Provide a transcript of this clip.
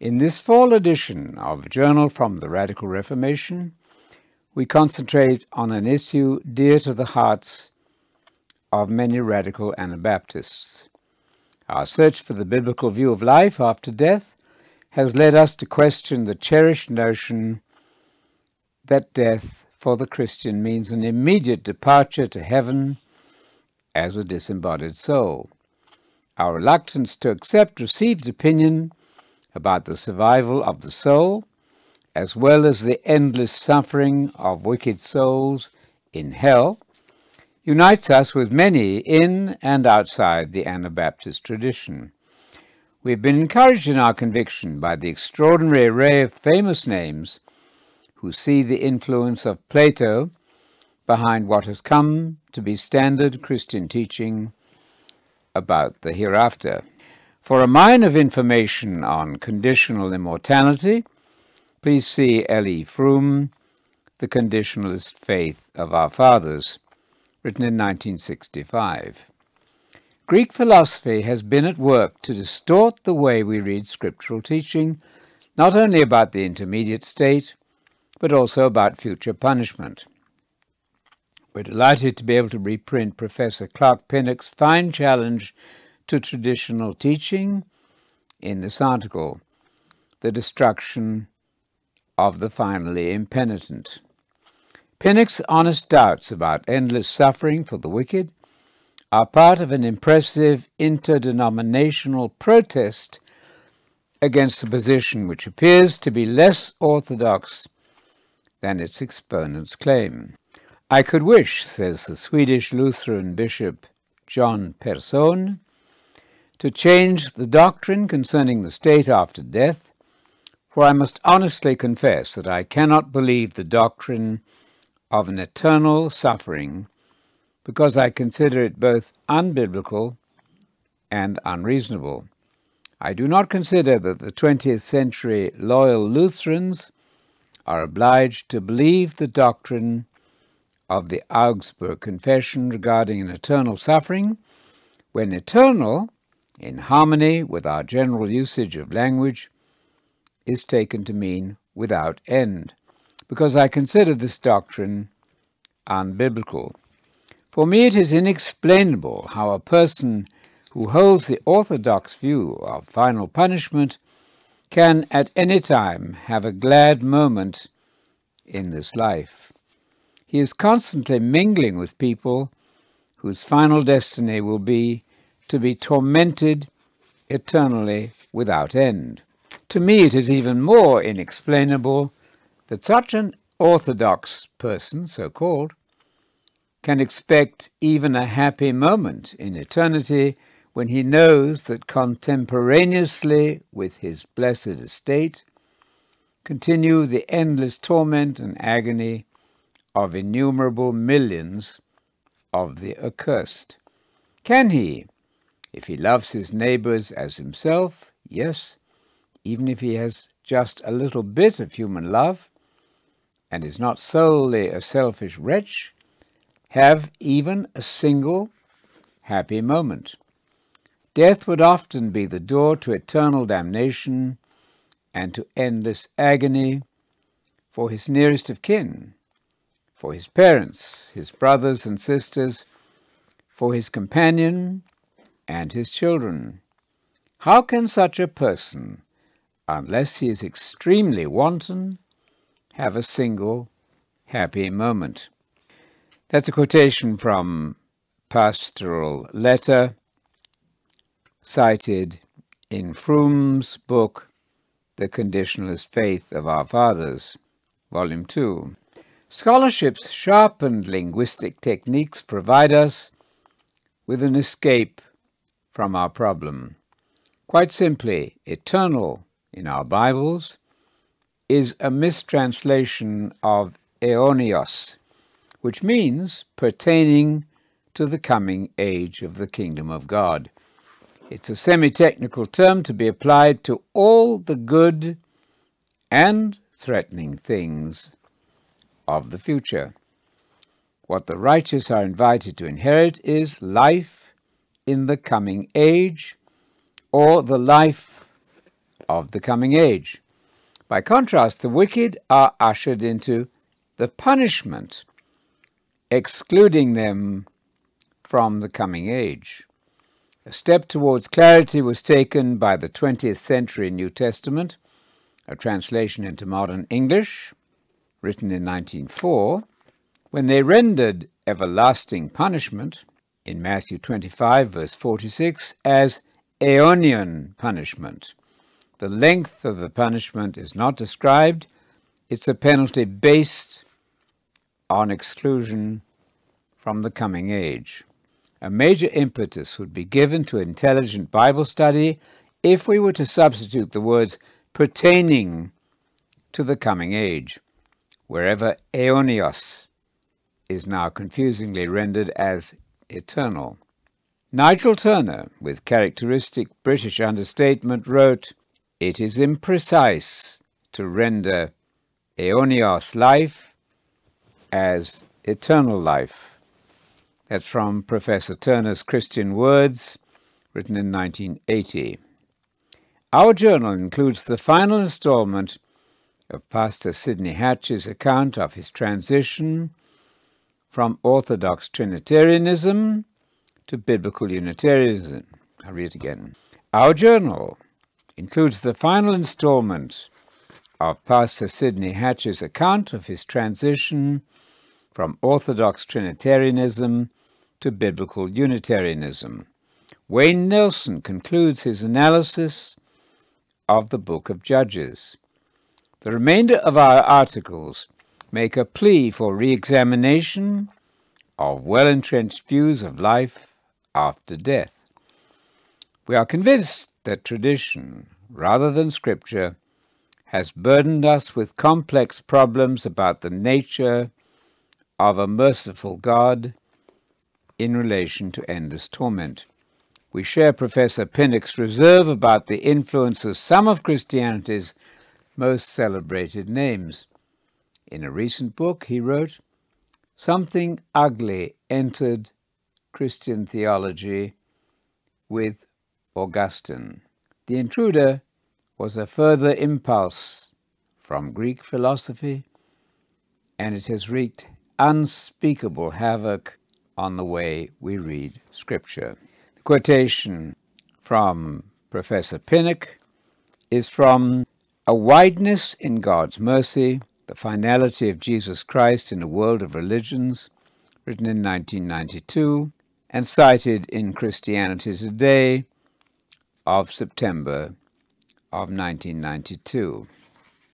In this fall edition of Journal from the Radical Reformation, we concentrate on an issue dear to the hearts of many radical Anabaptists. Our search for the biblical view of life after death has led us to question the cherished notion that death for the Christian means an immediate departure to heaven as a disembodied soul. Our reluctance to accept received opinion about the survival of the soul, as well as the endless suffering of wicked souls in hell, unites us with many in and outside the Anabaptist tradition. We have been encouraged in our conviction by the extraordinary array of famous names who see the influence of Plato behind what has come to be standard Christian teaching about the hereafter. For a mine of information on conditional immortality, please see L.E. Froom, The Conditionalist Faith of Our Fathers, written in 1965. Greek philosophy has been at work to distort the way we read scriptural teaching, not only about the intermediate state, but also about future punishment. We're delighted to be able to reprint Professor Clark Pinnock's fine challenge to traditional teaching in this article, The Destruction of the Finally Impenitent. Pinnock's honest doubts about endless suffering for the wicked are part of an impressive interdenominational protest against a position which appears to be less orthodox than its exponents claim. I could wish, says the Swedish Lutheran Bishop John Persson, to change the doctrine concerning the state after death, for I must honestly confess that I cannot believe the doctrine of an eternal suffering, because I consider it both unbiblical and unreasonable. I do not consider that the 20th century loyal Lutherans are obliged to believe the doctrine of the Augsburg Confession regarding an eternal suffering, when eternal in harmony with our general usage of language, is taken to mean without end, because I consider this doctrine unbiblical. For me it is inexplainable how a person who holds the orthodox view of final punishment can at any time have a glad moment in this life. He is constantly mingling with people whose final destiny will be to be tormented eternally without end. To me, it is even more inexplainable that such an orthodox person, so called, can expect even a happy moment in eternity when he knows that contemporaneously with his blessed estate continue the endless torment and agony of innumerable millions of the accursed. Can he, if he loves his neighbors as himself, yes, even if he has just a little bit of human love, and is not solely a selfish wretch, have even a single happy moment. Death would often be the door to eternal damnation and to endless agony for his nearest of kin, for his parents, his brothers and sisters, for his companion, and his children. How can such a person, unless he is extremely wanton, have a single happy moment? That's a quotation from Pastoral Letter, cited in Froom's book, The Conditionalist Faith of Our Fathers, Volume 2. Scholarship's sharpened linguistic techniques provide us with an escape from our problem. Quite simply, eternal in our Bibles is a mistranslation of aeonios, which means pertaining to the coming age of the kingdom of God. It's a semi-technical term to be applied to all the good and threatening things of the future. What the righteous are invited to inherit is life in the coming age, or the life of the coming age. By contrast, the wicked are ushered into the punishment, excluding them from the coming age. A step towards clarity was taken by the 20th century New Testament, a translation into modern English, written in 1904, when they rendered everlasting punishment in Matthew 25, verse 46, as aeonian punishment. The length of the punishment is not described, it's a penalty based on exclusion from the coming age. A major impetus would be given to intelligent Bible study if we were to substitute the words pertaining to the coming age, wherever aeonios is now confusingly rendered as eternal. Nigel Turner, with characteristic British understatement, wrote, It is imprecise to render aeonios life as eternal life. That's from Professor Turner's Christian Words, written in 1980. Our journal includes the final installment of Pastor Sidney Hatch's account of his transition from Orthodox Trinitarianism to Biblical Unitarianism. I'll read it again. Our journal includes the final installment of Pastor Sidney Hatch's account of his transition from Orthodox Trinitarianism to Biblical Unitarianism. Wayne Nelson concludes his analysis of the book of Judges. The remainder of our articles make a plea for re-examination of well-entrenched views of life after death. We are convinced that tradition, rather than scripture, has burdened us with complex problems about the nature of a merciful God in relation to endless torment. We share Professor Pinnock's reserve about the influence of some of Christianity's most celebrated names. In a recent book, he wrote, Something ugly entered Christian theology with Augustine. The intruder was a further impulse from Greek philosophy, and it has wreaked unspeakable havoc on the way we read Scripture. The quotation from Professor Pinnock is from A Wideness in God's Mercy the Finality of Jesus Christ in a World of Religions, written in 1992 and cited in Christianity Today of September of 1992.